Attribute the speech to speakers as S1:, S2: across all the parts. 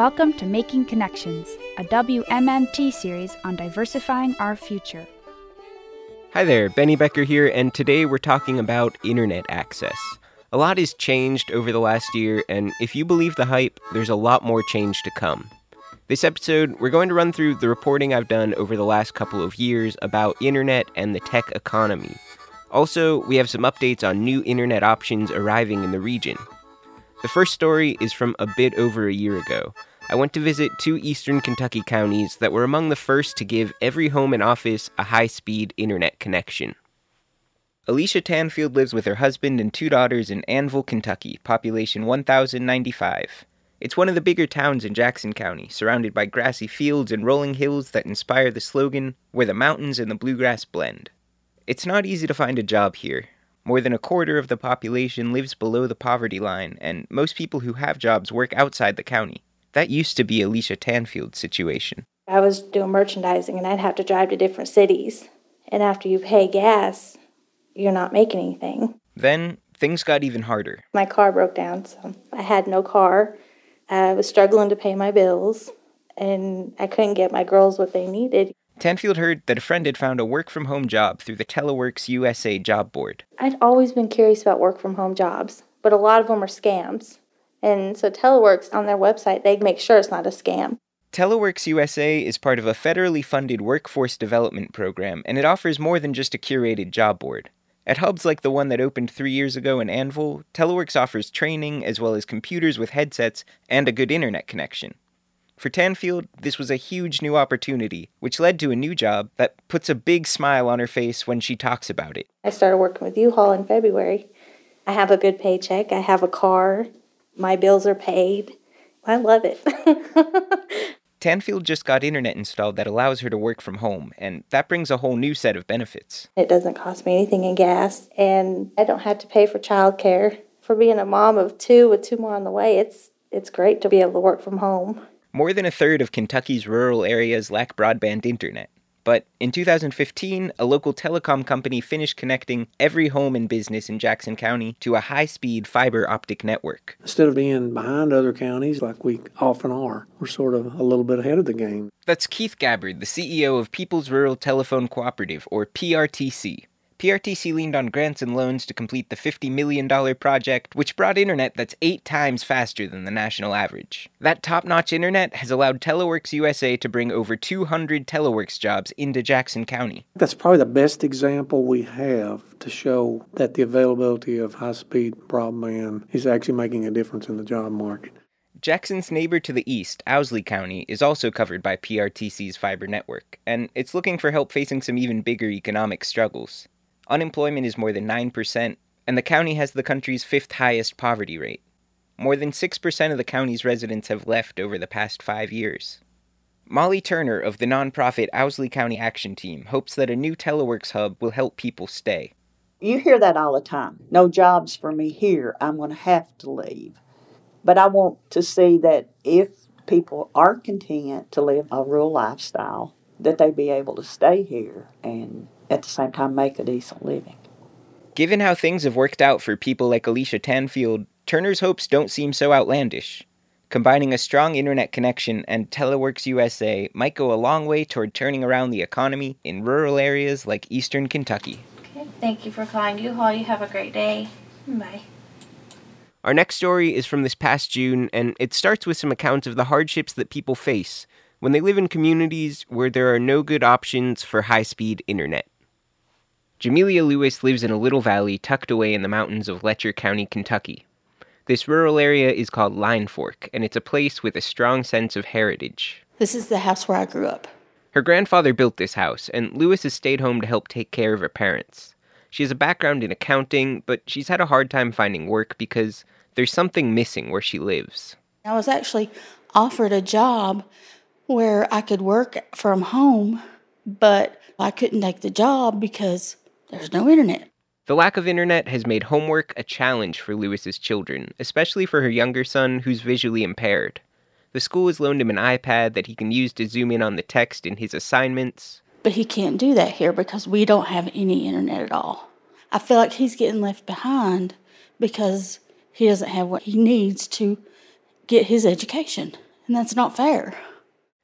S1: Welcome to Making Connections, a WMMT series on diversifying our future.
S2: Hi there, Benny Becker here, and today we're talking about internet access. A lot has changed over the last year, and if you believe the hype, there's a lot more change to come. This episode, we're going to run through the reporting I've done over the last couple of years about internet and the tech economy. Also, we have some updates on new internet options arriving in the region. The first story is from a bit over a year ago. I went to visit two eastern Kentucky counties that were among the first to give every home and office a high speed internet connection. Alicia Tanfield lives with her husband and two daughters in Annville, Kentucky, population 1,095. It's one of the bigger towns in Jackson County, surrounded by grassy fields and rolling hills that inspire the slogan, Where the Mountains and the Bluegrass Blend. It's not easy to find a job here, more than a quarter of the population lives below the poverty line, and most people who have jobs work outside the county. That used to be Alicia Tanfield's situation.
S3: I was doing merchandising and I'd have to drive to different cities. And after you pay gas, you're not making anything.
S2: Then things got even harder.
S3: My car broke down, so I had no car. I was struggling to pay my bills, and I couldn't get my girls what they needed.
S2: Tanfield heard that a friend had found a work from home job through the Teleworks USA job board.
S3: I'd always been curious about work from home jobs, but a lot of them are scams. And so Teleworks on their website, they make sure it's not a scam.
S2: Teleworks USA is part of a federally funded workforce development program, and it offers more than just a curated job board. At hubs like the one that opened three years ago in Annville, Teleworks offers training as well as computers with headsets and a good internet connection. For Tanfield, this was a huge new opportunity, which led to a new job that puts a big smile on her face when she talks about it.
S3: I started working with U-Haul in February. I have a good paycheck, I have a car, my bills are paid. I love it.
S2: Tanfield just got internet installed that allows her to work from home, and that brings a whole new set of benefits.
S3: It doesn't cost me anything in gas, and I don't have to pay for childcare. For being a mom of two with two more on the way, it's it's great to be able to work from home.
S2: More than a third of Kentucky's rural areas lack broadband internet. But in 2015, a local telecom company finished connecting every home and business in Jackson County to a high speed fiber optic network.
S4: Instead of being behind other counties like we often are, we're sort of a little bit ahead of the game.
S2: That's Keith Gabbard, the CEO of People's Rural Telephone Cooperative, or PRTC. PRTC leaned on grants and loans to complete the $50 million project, which brought internet that's eight times faster than the national average. That top notch internet has allowed Teleworks USA to bring over 200 Teleworks jobs into Jackson County.
S4: That's probably the best example we have to show that the availability of high speed broadband is actually making a difference in the job market.
S2: Jackson's neighbor to the east, Owsley County, is also covered by PRTC's fiber network, and it's looking for help facing some even bigger economic struggles. Unemployment is more than 9%, and the county has the country's fifth highest poverty rate. More than 6% of the county's residents have left over the past five years. Molly Turner of the nonprofit Owsley County Action Team hopes that a new Teleworks hub will help people stay.
S5: You hear that all the time. No jobs for me here. I'm going to have to leave. But I want to see that if people are content to live a rural lifestyle, that they be able to stay here and at the same time make a decent living.
S2: Given how things have worked out for people like Alicia Tanfield, Turner's hopes don't seem so outlandish. Combining a strong internet connection and Teleworks USA might go a long way toward turning around the economy in rural areas like eastern Kentucky.
S3: Okay, thank you for calling U-Haul. You have a great day. Bye.
S2: Our next story is from this past June, and it starts with some accounts of the hardships that people face when they live in communities where there are no good options for high speed internet. Jamelia Lewis lives in a little valley tucked away in the mountains of Letcher County, Kentucky. This rural area is called Line Fork, and it's a place with a strong sense of heritage.
S6: This is the house where I grew up.
S2: Her grandfather built this house, and Lewis has stayed home to help take care of her parents. She has a background in accounting, but she's had a hard time finding work because there's something missing where she lives.
S6: I was actually offered a job where I could work from home, but I couldn't take the job because there's no internet.
S2: The lack of internet has made homework a challenge for Lewis's children, especially for her younger son who's visually impaired. The school has loaned him an iPad that he can use to zoom in on the text in his assignments.
S6: But he can't do that here because we don't have any internet at all. I feel like he's getting left behind because he doesn't have what he needs to get his education. And that's not fair.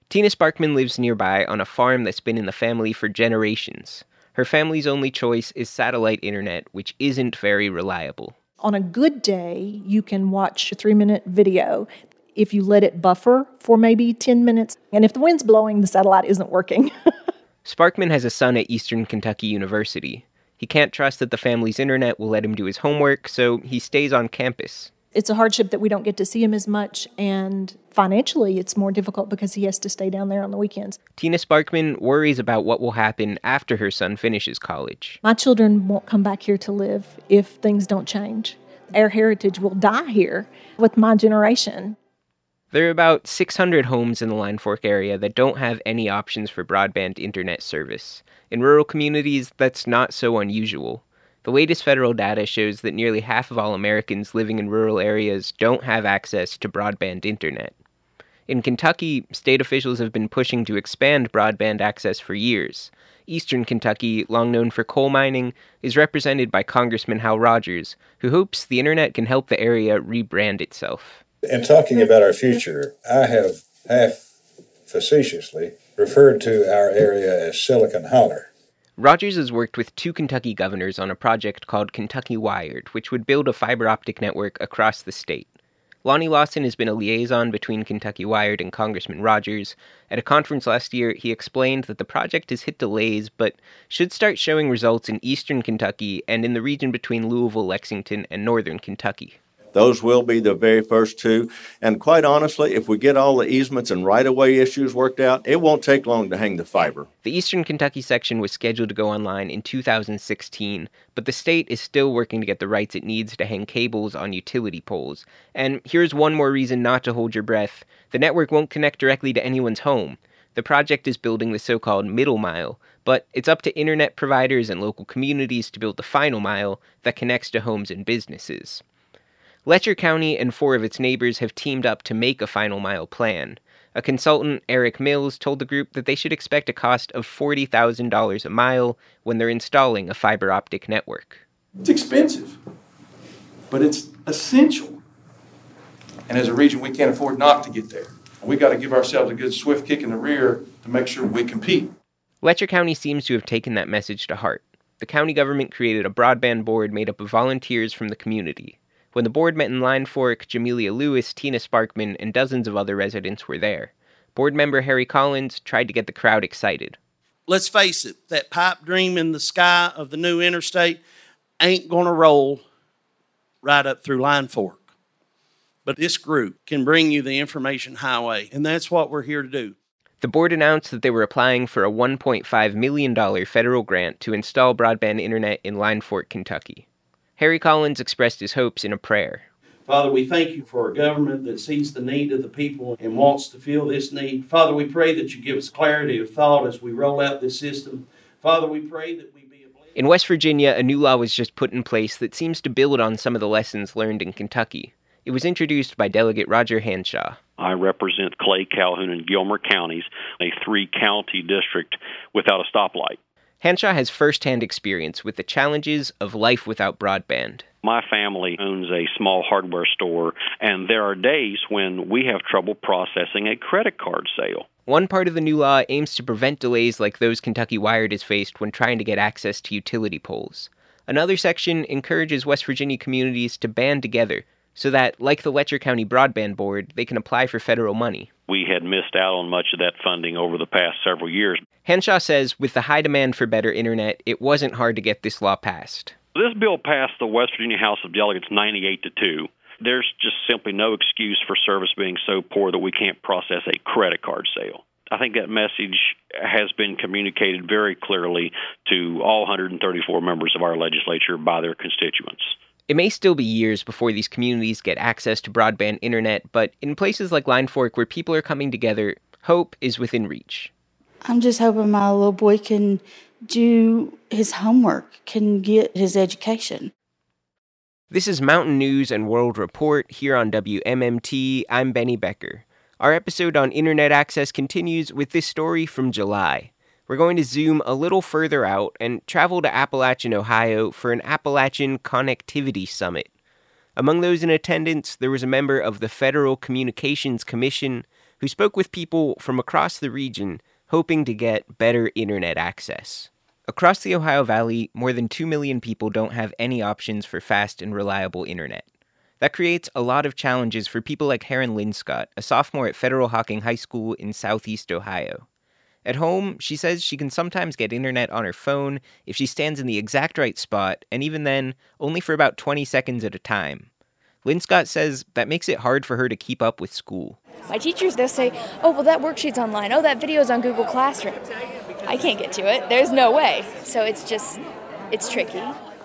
S2: Tina Sparkman lives nearby on a farm that's been in the family for generations. Her family's only choice is satellite internet, which isn't very reliable.
S7: On a good day, you can watch a three minute video if you let it buffer for maybe 10 minutes. And if the wind's blowing, the satellite isn't working.
S2: Sparkman has a son at Eastern Kentucky University. He can't trust that the family's internet will let him do his homework, so he stays on campus.
S7: It's a hardship that we don't get to see him as much, and financially, it's more difficult because he has to stay down there on the weekends.
S2: Tina Sparkman worries about what will happen after her son finishes college.
S7: My children won't come back here to live if things don't change. Our heritage will die here with my generation.
S2: There are about 600 homes in the Line Fork area that don't have any options for broadband internet service. In rural communities, that's not so unusual. The latest federal data shows that nearly half of all Americans living in rural areas don't have access to broadband internet. In Kentucky, state officials have been pushing to expand broadband access for years. Eastern Kentucky, long known for coal mining, is represented by Congressman Hal Rogers, who hopes the internet can help the area rebrand itself.
S8: In talking about our future, I have half facetiously referred to our area as Silicon Holler.
S2: Rogers has worked with two Kentucky governors on a project called Kentucky Wired, which would build a fiber optic network across the state. Lonnie Lawson has been a liaison between Kentucky Wired and Congressman Rogers. At a conference last year, he explained that the project has hit delays, but should start showing results in eastern Kentucky and in the region between Louisville, Lexington, and northern Kentucky.
S9: Those will be the very first two. And quite honestly, if we get all the easements and right of way issues worked out, it won't take long to hang the fiber.
S2: The Eastern Kentucky section was scheduled to go online in 2016, but the state is still working to get the rights it needs to hang cables on utility poles. And here's one more reason not to hold your breath the network won't connect directly to anyone's home. The project is building the so called middle mile, but it's up to internet providers and local communities to build the final mile that connects to homes and businesses. Letcher County and four of its neighbors have teamed up to make a final mile plan. A consultant, Eric Mills, told the group that they should expect a cost of $40,000 a mile when they're installing a fiber optic network.
S10: It's expensive, but it's essential. And as a region, we can't afford not to get there. We got to give ourselves a good swift kick in the rear to make sure we compete.
S2: Letcher County seems to have taken that message to heart. The county government created a broadband board made up of volunteers from the community. When the board met in Line Fork, Jamelia Lewis, Tina Sparkman, and dozens of other residents were there. Board member Harry Collins tried to get the crowd excited.
S11: Let's face it, that pipe dream in the sky of the new interstate ain't going to roll right up through Line Fork. But this group can bring you the information highway, and that's what we're here to do.
S2: The board announced that they were applying for a $1.5 million federal grant to install broadband internet in Line Fork, Kentucky. Harry Collins expressed his hopes in a prayer.
S11: Father, we thank you for a government that sees the need of the people and wants to fill this need. Father, we pray that you give us clarity of thought as we roll out this system. Father, we pray that we be a blessing.
S2: In West Virginia, a new law was just put in place that seems to build on some of the lessons learned in Kentucky. It was introduced by Delegate Roger Hanshaw.
S12: I represent Clay, Calhoun, and Gilmer counties, a three county district without a stoplight.
S2: Hanshaw has firsthand experience with the challenges of life without broadband.
S12: My family owns a small hardware store, and there are days when we have trouble processing a credit card sale.
S2: One part of the new law aims to prevent delays like those Kentucky Wired has faced when trying to get access to utility poles. Another section encourages West Virginia communities to band together so that, like the Letcher County Broadband Board, they can apply for federal money.
S12: We had missed out on much of that funding over the past several years.
S2: Hanshaw says with the high demand for better internet, it wasn't hard to get this law passed.
S12: This bill passed the West Virginia House of Delegates 98 to 2. There's just simply no excuse for service being so poor that we can't process a credit card sale. I think that message has been communicated very clearly to all 134 members of our legislature by their constituents.
S2: It may still be years before these communities get access to broadband internet, but in places like Line Fork where people are coming together, hope is within reach.
S6: I'm just hoping my little boy can do his homework, can get his education.
S2: This is Mountain News and World Report here on WMMT. I'm Benny Becker. Our episode on internet access continues with this story from July. We're going to zoom a little further out and travel to Appalachian, Ohio for an Appalachian Connectivity Summit. Among those in attendance, there was a member of the Federal Communications Commission, who spoke with people from across the region hoping to get better internet access. Across the Ohio Valley, more than 2 million people don't have any options for fast and reliable internet. That creates a lot of challenges for people like Heron Linscott, a sophomore at Federal Hocking High School in southeast Ohio. At home, she says she can sometimes get internet on her phone if she stands in the exact right spot, and even then, only for about 20 seconds at a time. Linscott says that makes it hard for her to keep up with school.
S13: My teachers, they'll say, oh, well, that worksheet's online. Oh, that video's on Google Classroom. I can't get to it. There's no way. So it's just, it's tricky.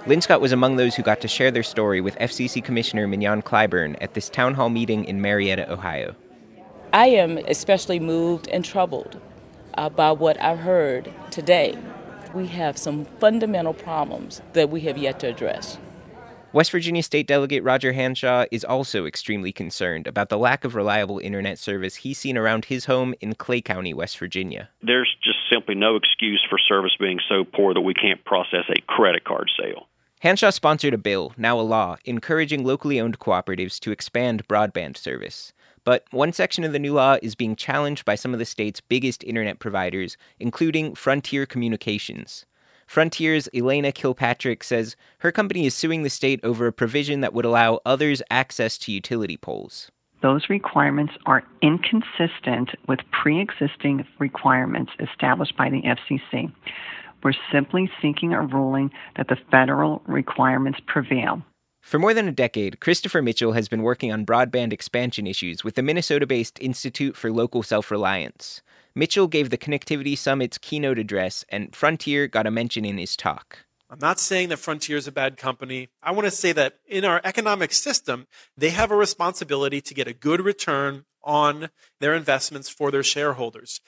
S2: Linscott was among those who got to share their story with FCC Commissioner Mignon Clyburn at this town hall meeting in Marietta, Ohio.
S14: I am especially moved and troubled about what I've heard today. We have some fundamental problems that we have yet to address.
S2: West Virginia State Delegate Roger Hanshaw is also extremely concerned about the lack of reliable internet service he's seen around his home in Clay County, West Virginia.
S12: There's just simply no excuse for service being so poor that we can't process a credit card sale.
S2: Hanshaw sponsored a bill, now a law, encouraging locally owned cooperatives to expand broadband service. But one section of the new law is being challenged by some of the state's biggest internet providers, including Frontier Communications. Frontier's Elena Kilpatrick says her company is suing the state over a provision that would allow others access to utility poles.
S15: Those requirements are inconsistent with pre existing requirements established by the FCC. We're simply seeking a ruling that the federal requirements prevail.
S2: For more than a decade, Christopher Mitchell has been working on broadband expansion issues with the Minnesota based Institute for Local Self Reliance. Mitchell gave the Connectivity Summit's keynote address, and Frontier got a mention in his talk.
S16: I'm not saying that Frontier is a bad company. I want to say that in our economic system, they have a responsibility to get a good return on their investments for their shareholders.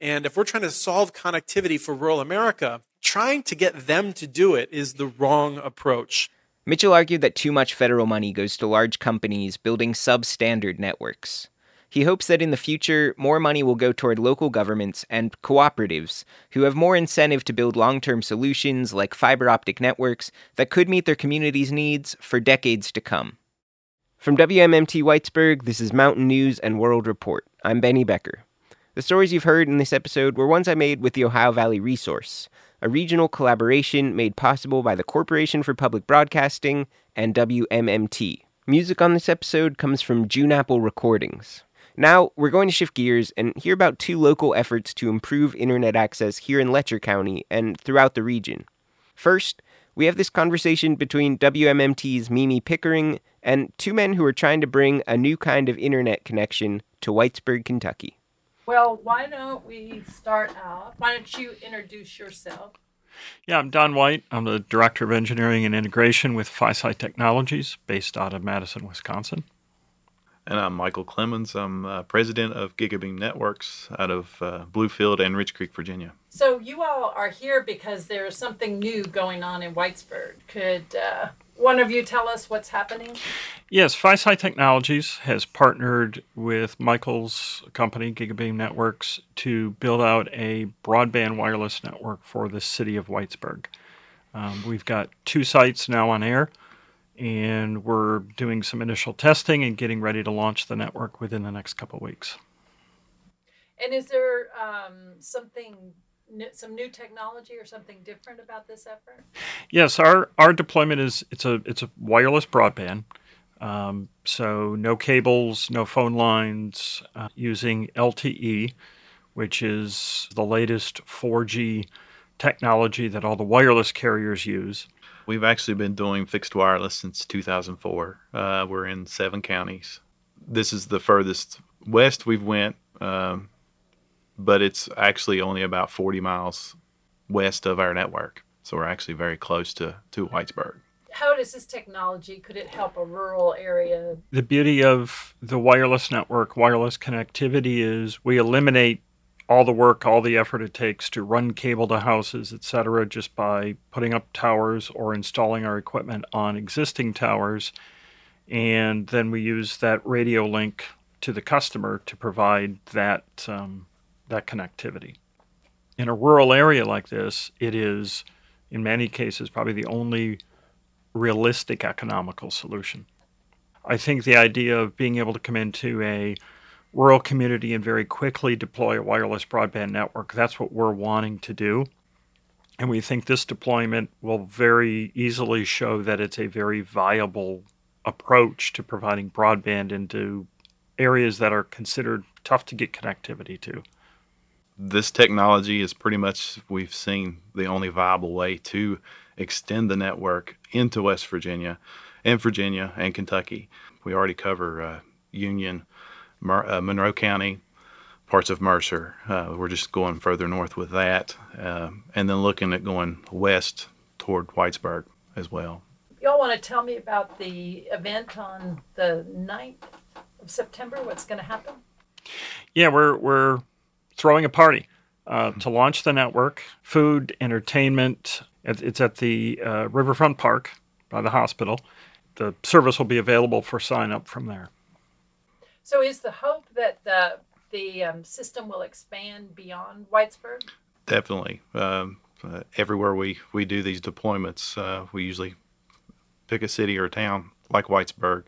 S16: And if we're trying to solve connectivity for rural America, trying to get them to do it is the wrong approach.
S2: Mitchell argued that too much federal money goes to large companies building substandard networks. He hopes that in the future, more money will go toward local governments and cooperatives who have more incentive to build long term solutions like fiber optic networks that could meet their community's needs for decades to come. From WMMT Whitesburg, this is Mountain News and World Report. I'm Benny Becker. The stories you've heard in this episode were ones I made with the Ohio Valley Resource, a regional collaboration made possible by the Corporation for Public Broadcasting and WMMT. Music on this episode comes from June Apple Recordings. Now, we're going to shift gears and hear about two local efforts to improve internet access here in Letcher County and throughout the region. First, we have this conversation between WMMT's Mimi Pickering and two men who are trying to bring a new kind of internet connection to Whitesburg, Kentucky.
S17: Well, why don't we start out? Why don't you introduce yourself?
S18: Yeah, I'm Don White. I'm the Director of Engineering and Integration with FiSi Technologies, based out of Madison, Wisconsin.
S19: And I'm Michael Clemens. I'm uh, president of Gigabeam Networks out of uh, Bluefield and Rich Creek, Virginia.
S17: So you all are here because there's something new going on in Whitesburg. Could uh, one of you tell us what's happening?
S18: Yes, FiSi Technologies has partnered with Michael's company, Gigabeam Networks, to build out a broadband wireless network for the city of Whitesburg. Um, we've got two sites now on air, and we're doing some initial testing and getting ready to launch the network within the next couple of weeks.
S17: And is there um, something some new technology or something different about this effort?
S18: Yes, our our deployment is it's a it's a wireless broadband. Um, so no cables, no phone lines, uh, using LTE, which is the latest 4G technology that all the wireless carriers use.
S19: We've actually been doing fixed wireless since 2004. Uh, we're in seven counties. This is the furthest west we've went. Um, but it's actually only about 40 miles west of our network. So we're actually very close to, to Whitesburg.
S17: How does this technology, could it help a rural area?
S18: The beauty of the wireless network, wireless connectivity is we eliminate all the work, all the effort it takes to run cable to houses, etc., just by putting up towers or installing our equipment on existing towers. And then we use that radio link to the customer to provide that um, that connectivity. In a rural area like this, it is, in many cases, probably the only realistic economical solution. I think the idea of being able to come into a rural community and very quickly deploy a wireless broadband network. That's what we're wanting to do. And we think this deployment will very easily show that it's a very viable approach to providing broadband into areas that are considered tough to get connectivity to.
S19: This technology is pretty much, we've seen, the only viable way to extend the network into West Virginia and Virginia and Kentucky. We already cover uh, Union, Mer- uh, Monroe County, parts of Mercer. Uh, we're just going further north with that, uh, and then looking at going west toward Whitesburg as well.
S17: Y'all want to tell me about the event on the 9th of September? What's going to happen?
S18: Yeah, we're we're throwing a party uh, to launch the network. Food, entertainment. It's at the uh, Riverfront Park by the hospital. The service will be available for sign up from there.
S17: So, is the hope that the the um, system will expand beyond Whitesburg?
S19: Definitely. Um, uh, everywhere we, we do these deployments, uh, we usually pick a city or a town like Whitesburg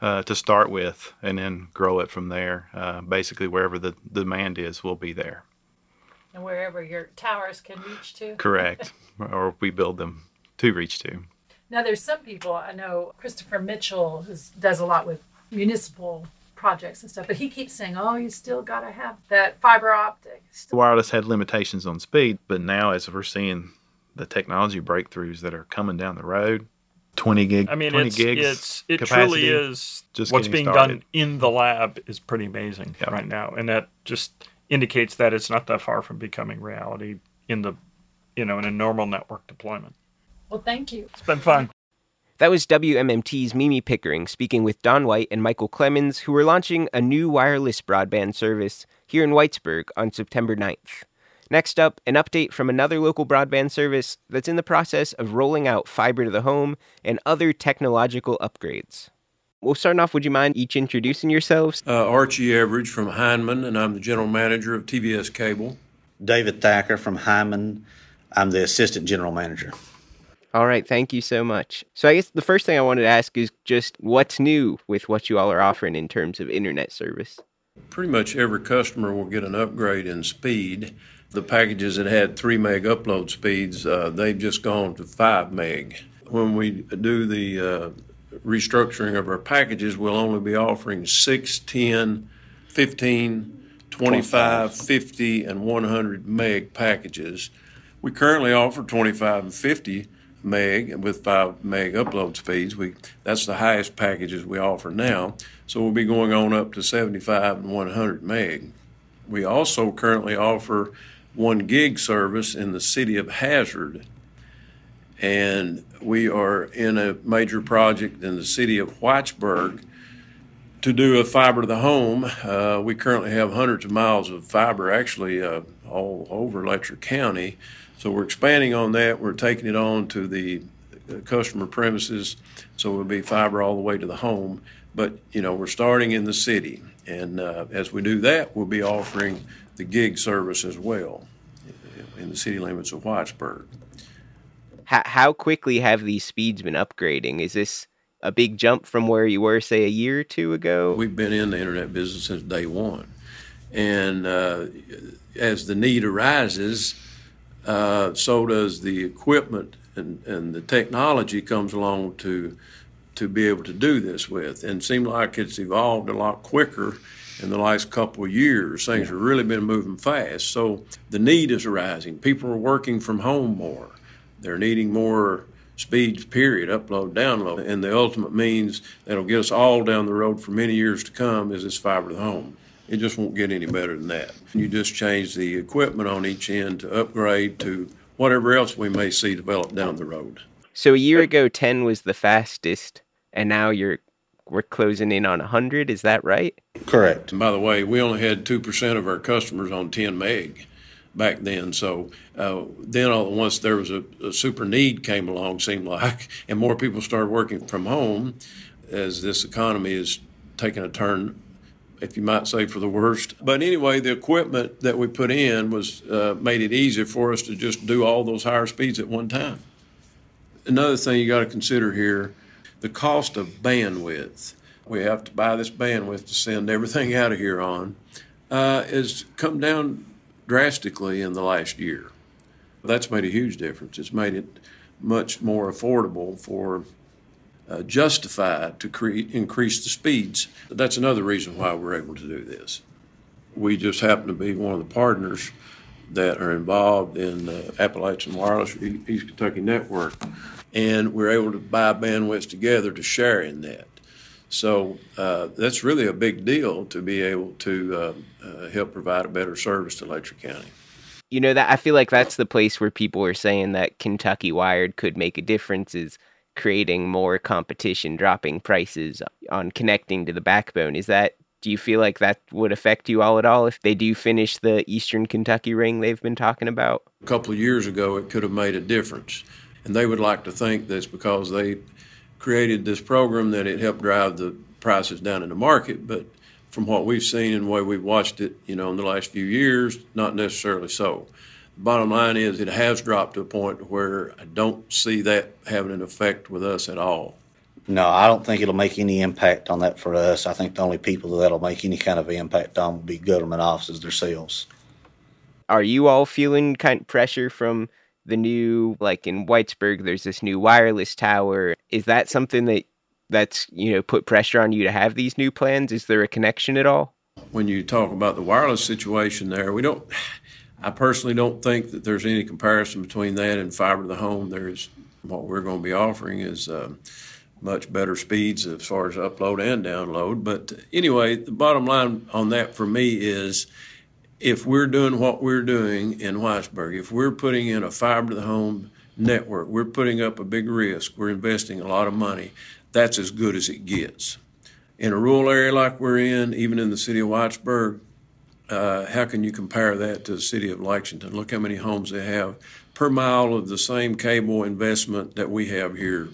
S19: uh, to start with and then grow it from there. Uh, basically, wherever the demand is, we'll be there.
S17: And wherever your towers can reach to?
S19: Correct. or we build them to reach to.
S17: Now, there's some people, I know Christopher Mitchell does a lot with municipal projects and stuff. But he keeps saying, "Oh, you still got to have that fiber optic."
S19: Wireless had limitations on speed, but now as we're seeing the technology breakthroughs that are coming down the road, 20 gig,
S18: I mean,
S19: 20
S18: it's,
S19: gigs
S18: it's it
S19: capacity,
S18: truly is.
S19: just
S18: what's being
S19: started.
S18: done in the lab is pretty amazing
S19: Yep.
S18: right now, and that just indicates that it's not that far from becoming reality in the, you know, in a normal network deployment.
S17: Well, thank you.
S18: It's been fun.
S2: That was WMMT's Mimi Pickering speaking with Don White and Michael Clemens, who were launching a new wireless broadband service here in Whitesburg on September 9th. Next up, an update from another local broadband service that's in the process of rolling out fiber to the home and other technological upgrades. We'll start off, would you mind each introducing yourselves?
S20: Uh, Archie Everidge from Hindman, and I'm the general manager of TVS Cable.
S21: David Thacker from Hindman. I'm the assistant general manager.
S2: All right, thank you so much. So, I guess the first thing I wanted to ask is just what's new with what you all are offering in terms of internet service?
S20: Pretty much every customer will get an upgrade in speed. The packages that had 3 meg upload speeds, uh, they've just gone to 5 meg. When we do the uh, restructuring of our packages, we'll only be offering 6, 10, 15, 25, 50, and 100 meg packages. We currently offer 25 and 50 meg with 5 meg upload speeds. We that's the highest packages we offer now. So we'll be going on up to 75 and 100 meg. We also currently offer 1 gig service in the city of Hazard. And we are in a major project in the city of Whitesburg to do a fiber to the home. Uh, we currently have hundreds of miles of fiber actually uh, all over Letcher County. So we're expanding on that. We're taking it on to the customer premises. So it'll be fiber all the way to the home. But, you know, we're starting in the city. And uh, as we do that, we'll be offering the gig service as well in the city limits of Whitesburg.
S2: How, how quickly have these speeds been upgrading? Is this a big jump from where you were, say, a year or two ago?
S20: We've been in the internet business since day one. And uh, as the need arises, uh, so does the equipment and, and the technology comes along to to be able to do this with. And it seemed like it's evolved a lot quicker in the last couple of years. Things have really been moving fast. So the need is arising. People are working from home more. They're needing more speeds, period, upload, download. And the ultimate means that'll get us all down the road for many years to come is this fiber to the home. It just won't get any better than that. You just change the equipment on each end to upgrade to whatever else we may see develop down the road.
S2: So a year ago, 10 was the fastest, and now you're we're closing in on 100. Is that right?
S20: Correct. And by the way, we only had 2% of our customers on 10 meg back then. So uh, then all at once there was a, a super need came along, seemed like, and more people started working from home as this economy is taking a turn, if you might say, for the worst. But anyway, the equipment that we put in was uh, made it easier for us to just do all those higher speeds at one time. Another thing you got to consider here the cost of bandwidth. we have to buy this bandwidth to send everything out of here on, uh, has come down drastically in the last year. That's made a huge difference. It's made it much more affordable for uh, justified to create, increase the speeds. That's another reason why we're able to do this. We just happen to be one of the partners that are involved in the Appalachian Wireless East Kentucky Network, and we're able to buy bandwidth together to share in that. So uh, that's really a big deal to be able to uh, uh, help provide a better service to Letcher County.
S2: You know that I feel like that's the place where people are saying that Kentucky Wired could make a difference is creating more competition, dropping prices on connecting to the backbone. Is that do you feel like that would affect you all at all if they do finish the Eastern Kentucky ring they've been talking about?
S20: A couple of years ago, it could have made a difference. And they would like to think that's because they created this program that it helped drive the prices down in the market. But from what we've seen and the way we've watched it, you know, in the last few years, not necessarily so. The bottom line is it has dropped to a point where I don't see that having an effect with us at all.
S21: No, I don't think it'll make any impact on that for us. I think the only people that'll make any kind of impact on will be government offices themselves.
S2: Are you all feeling kind of pressure from the new, like in Whitesburg, there's this new wireless tower. Is that something that that's you know put pressure on you to have these new plans? Is there a connection at all?
S20: When you talk about the wireless situation there, we don't. I personally don't think that there's any comparison between that and fiber to the home. There's what we're going to be offering is. Um, much better speeds as far as upload and download. But anyway, the bottom line on that for me is if we're doing what we're doing in Whitesburg, if we're putting in a fiber to the home network, we're putting up a big risk, we're investing a lot of money, that's as good as it gets. In a rural area like we're in, even in the city of Whitesburg, uh, how can you compare that to the city of Lexington? Look how many homes they have per mile of the same cable investment that we have here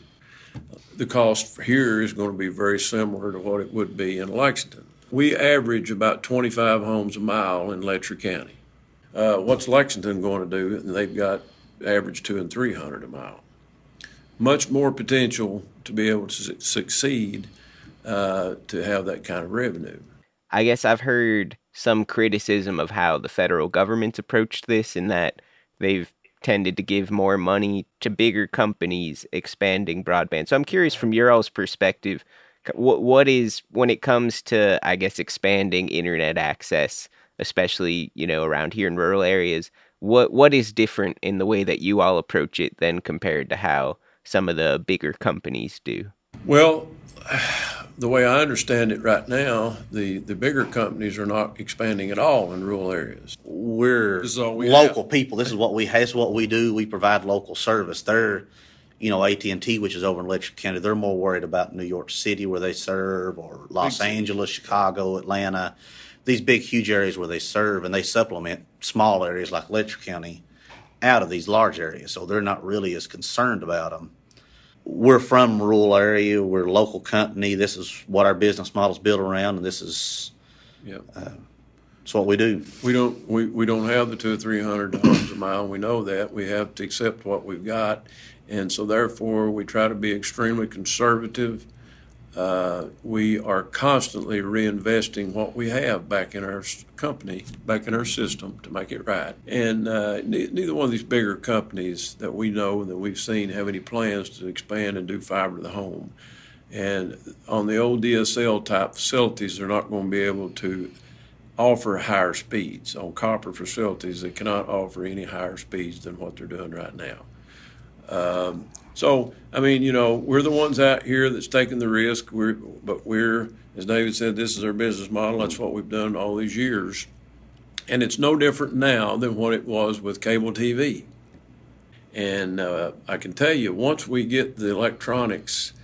S20: the cost here is going to be very similar to what it would be in Lexington. We average about 25 homes a mile in Letcher County. Uh, what's Lexington going to do? And they've got average two and 300 a mile. Much more potential to be able to succeed uh, to have that kind of revenue.
S2: I guess I've heard some criticism of how the federal government's approached this in that they've tended to give more money to bigger companies expanding broadband. So I'm curious from your all's perspective, what what is when it comes to I guess expanding internet access, especially you know around here in rural areas. What what is different in the way that you all approach it than compared to how some of the bigger companies do?
S20: Well, the way I understand it right now, the, the bigger companies are not expanding at all in rural areas.
S21: We're we local have. people. This is what we this is what we do. We provide local service. They're, you know, AT and T, which is over in Letcher County. They're more worried about New York City where they serve, or Los big Angeles. Chicago, Atlanta, these big huge areas where they serve, and they supplement small areas like Letcher County out of these large areas. So they're not really as concerned about them we're from rural area. We're a local company. This is what our business model is built around, and this is
S20: yeah.
S21: Uh, it's what we do.
S20: We don't we, we don't have the two or three hundred homes a mile. We know that we have to accept what we've got, and so therefore we try to be extremely conservative uh, we are constantly reinvesting what we have back in our company, back in our system to make it right. And uh, ne- neither one of these bigger companies that we know and that we've seen have any plans to expand and do fiber to the home. And on the old DSL type facilities, they're not going to be able to offer higher speeds. On copper facilities, they cannot offer any higher speeds than what they're doing right now. Um, so, I mean, you know, we're the ones out here that's taking the risk. We're, but we're, as David said, this is our business model. That's what we've done all these years. And it's no different now than what it was with cable TV. And uh, I can tell you, once we get the electronics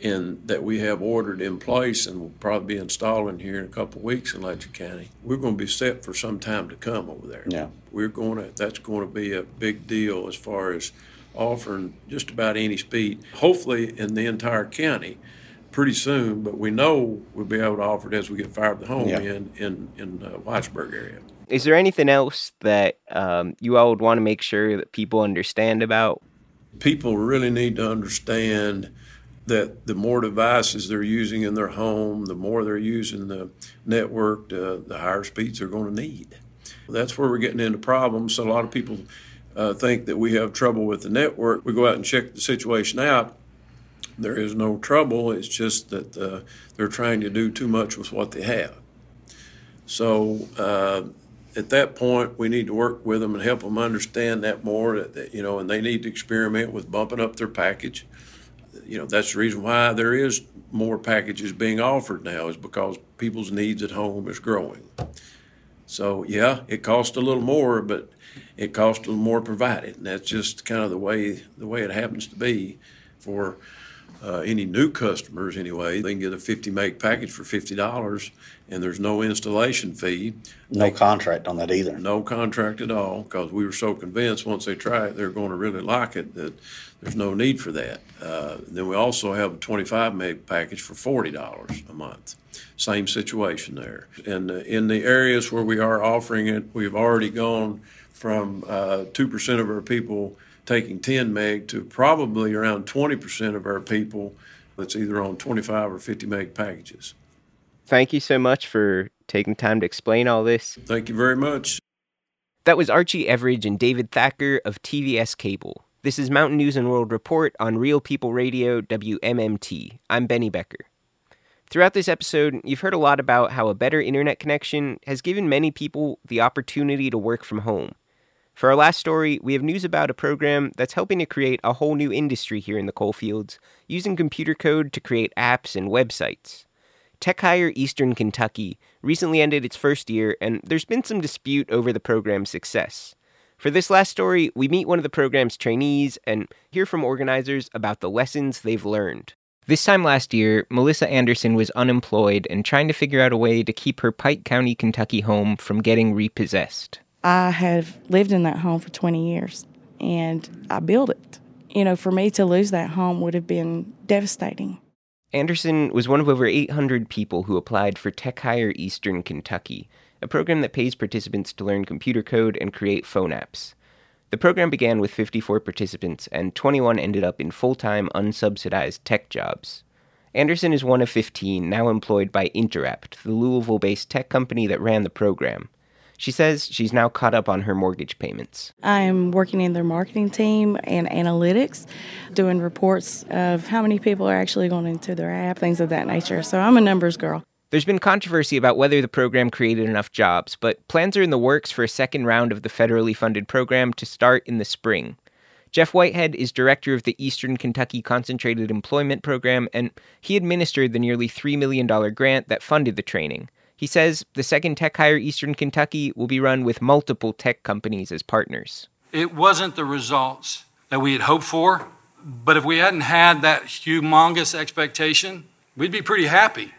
S20: in that we have ordered in place and will probably be installing here in a couple of weeks in Letcher County, we're going to be set for some time to come over there.
S21: Yeah,
S20: we're going to. That's going to be a big deal as far as offering just about any speed, hopefully in the entire county pretty soon, but we know we'll be able to offer it as we get fiber the home yeah. in in in uh, Whitesburg area.
S2: Is there anything else that um, you all would want to make sure that people understand about?
S20: People really need to understand that the more devices they're using in their home, the more they're using the network, uh, the higher speeds they're going to need. That's where we're getting into problems. So a lot of people uh, think that we have trouble with the network. We go out and check the situation out. There is no trouble. It's just that uh, they're trying to do too much with what they have. So uh, at that point, we need to work with them and help them understand that more. That, that, you know, and they need to experiment with bumping up their package. You know, that's the reason why there is more packages being offered now is because people's needs at home is growing. So yeah, it costs a little more, but it costs a little more provided, and that's just kind of the way the way it happens to be for uh, any new customers anyway. They can get a 50 meg package for $50 and there's no installation fee.
S21: No contract on that either.
S20: No contract at all because we were so convinced once they try it, they're going to really like it that there's no need for that. Uh, then we also have a 25 meg package for $40 a month. Same situation there. And uh, in the areas where we are offering it, we've already gone from uh, 2% of our people taking 10 meg to probably around 20% of our people that's either on 25 or 50 meg packages.
S2: Thank you so much for taking time to explain all this.
S20: Thank you very much.
S2: That was Archie Everidge and David Thacker of TVS Cable. This is Mountain News and World Report on Real People Radio, WMMT. I'm Benny Becker. Throughout this episode, you've heard a lot about how a better internet connection has given many people the opportunity to work from home. For our last story, we have news about a program that's helping to create a whole new industry here in the coalfields, using computer code to create apps and websites. TechHire Eastern Kentucky recently ended its first year, and there's been some dispute over the program's success. For this last story, we meet one of the program's trainees and hear from organizers about the lessons they've learned. This time last year, Melissa Anderson was unemployed and trying to figure out a way to keep her Pike County, Kentucky home from getting repossessed.
S6: I have lived in that home for 20 years and I built it. You know, for me to lose that home would have been devastating.
S2: Anderson was one of over 800 people who applied for TechHire Eastern Kentucky, a program that pays participants to learn computer code and create phone apps. The program began with 54 participants, and 21 ended up in full time, unsubsidized tech jobs. Anderson is one of 15 now employed by Interapt, the Louisville based tech company that ran the program. She says she's now caught up on her mortgage payments.
S6: I am working in their marketing team and analytics, doing reports of how many people are actually going into their app, things of that nature. So I'm a numbers girl.
S2: There's been controversy about whether the program created enough jobs, but plans are in the works for a second round of the federally funded program to start in the spring. Jeff Whitehead is director of the Eastern Kentucky Concentrated Employment Program, and he administered the nearly $3 million grant that funded the training. He says the second tech TechHire Eastern Kentucky will be run with multiple tech companies as partners.
S22: It wasn't the results that we had hoped for, but if we hadn't had that humongous expectation, we'd be pretty happy.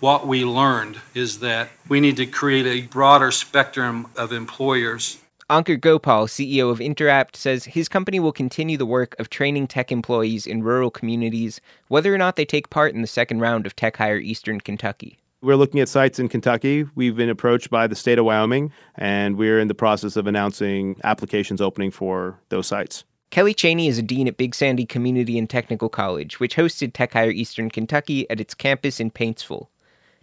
S22: What we learned is that we need to create a broader spectrum of employers
S2: Ankur Gopal, CEO of Interapt, says his company will continue the work of training tech employees in rural communities, whether or not they take part in the second round of Tech TechHire Eastern Kentucky.
S23: We're looking at sites in Kentucky. We've been approached by the state of Wyoming, and we're in the process of announcing applications opening for those sites.
S2: Kelly Cheney is a dean at Big Sandy Community and Technical College, which hosted TechHire Eastern Kentucky at its campus in Paintsville.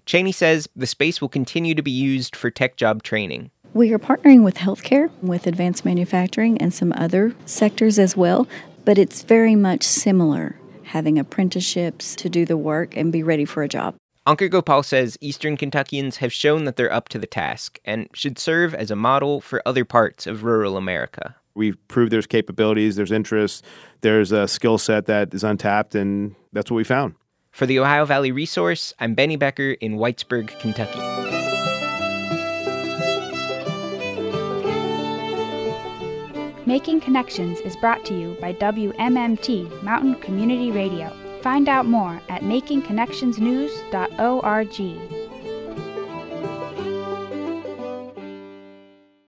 S2: Cheney says the space will continue to be used for tech job training.
S24: We are partnering with healthcare, with advanced manufacturing, and some other sectors as well, but it's very much similar having apprenticeships to do the work and be ready for a job.
S2: Ankur Gopal says Eastern Kentuckians have shown that they're up to the task and should serve as a model for other parts of rural America.
S23: We've proved there's capabilities, there's interest, there's a skill set that is untapped, and that's what we found.
S2: For the Ohio Valley Resource, I'm Benny Becker in Whitesburg, Kentucky.
S25: Making Connections is brought to you by WMMT Mountain Community Radio. Find out more at makingconnectionsnews.org.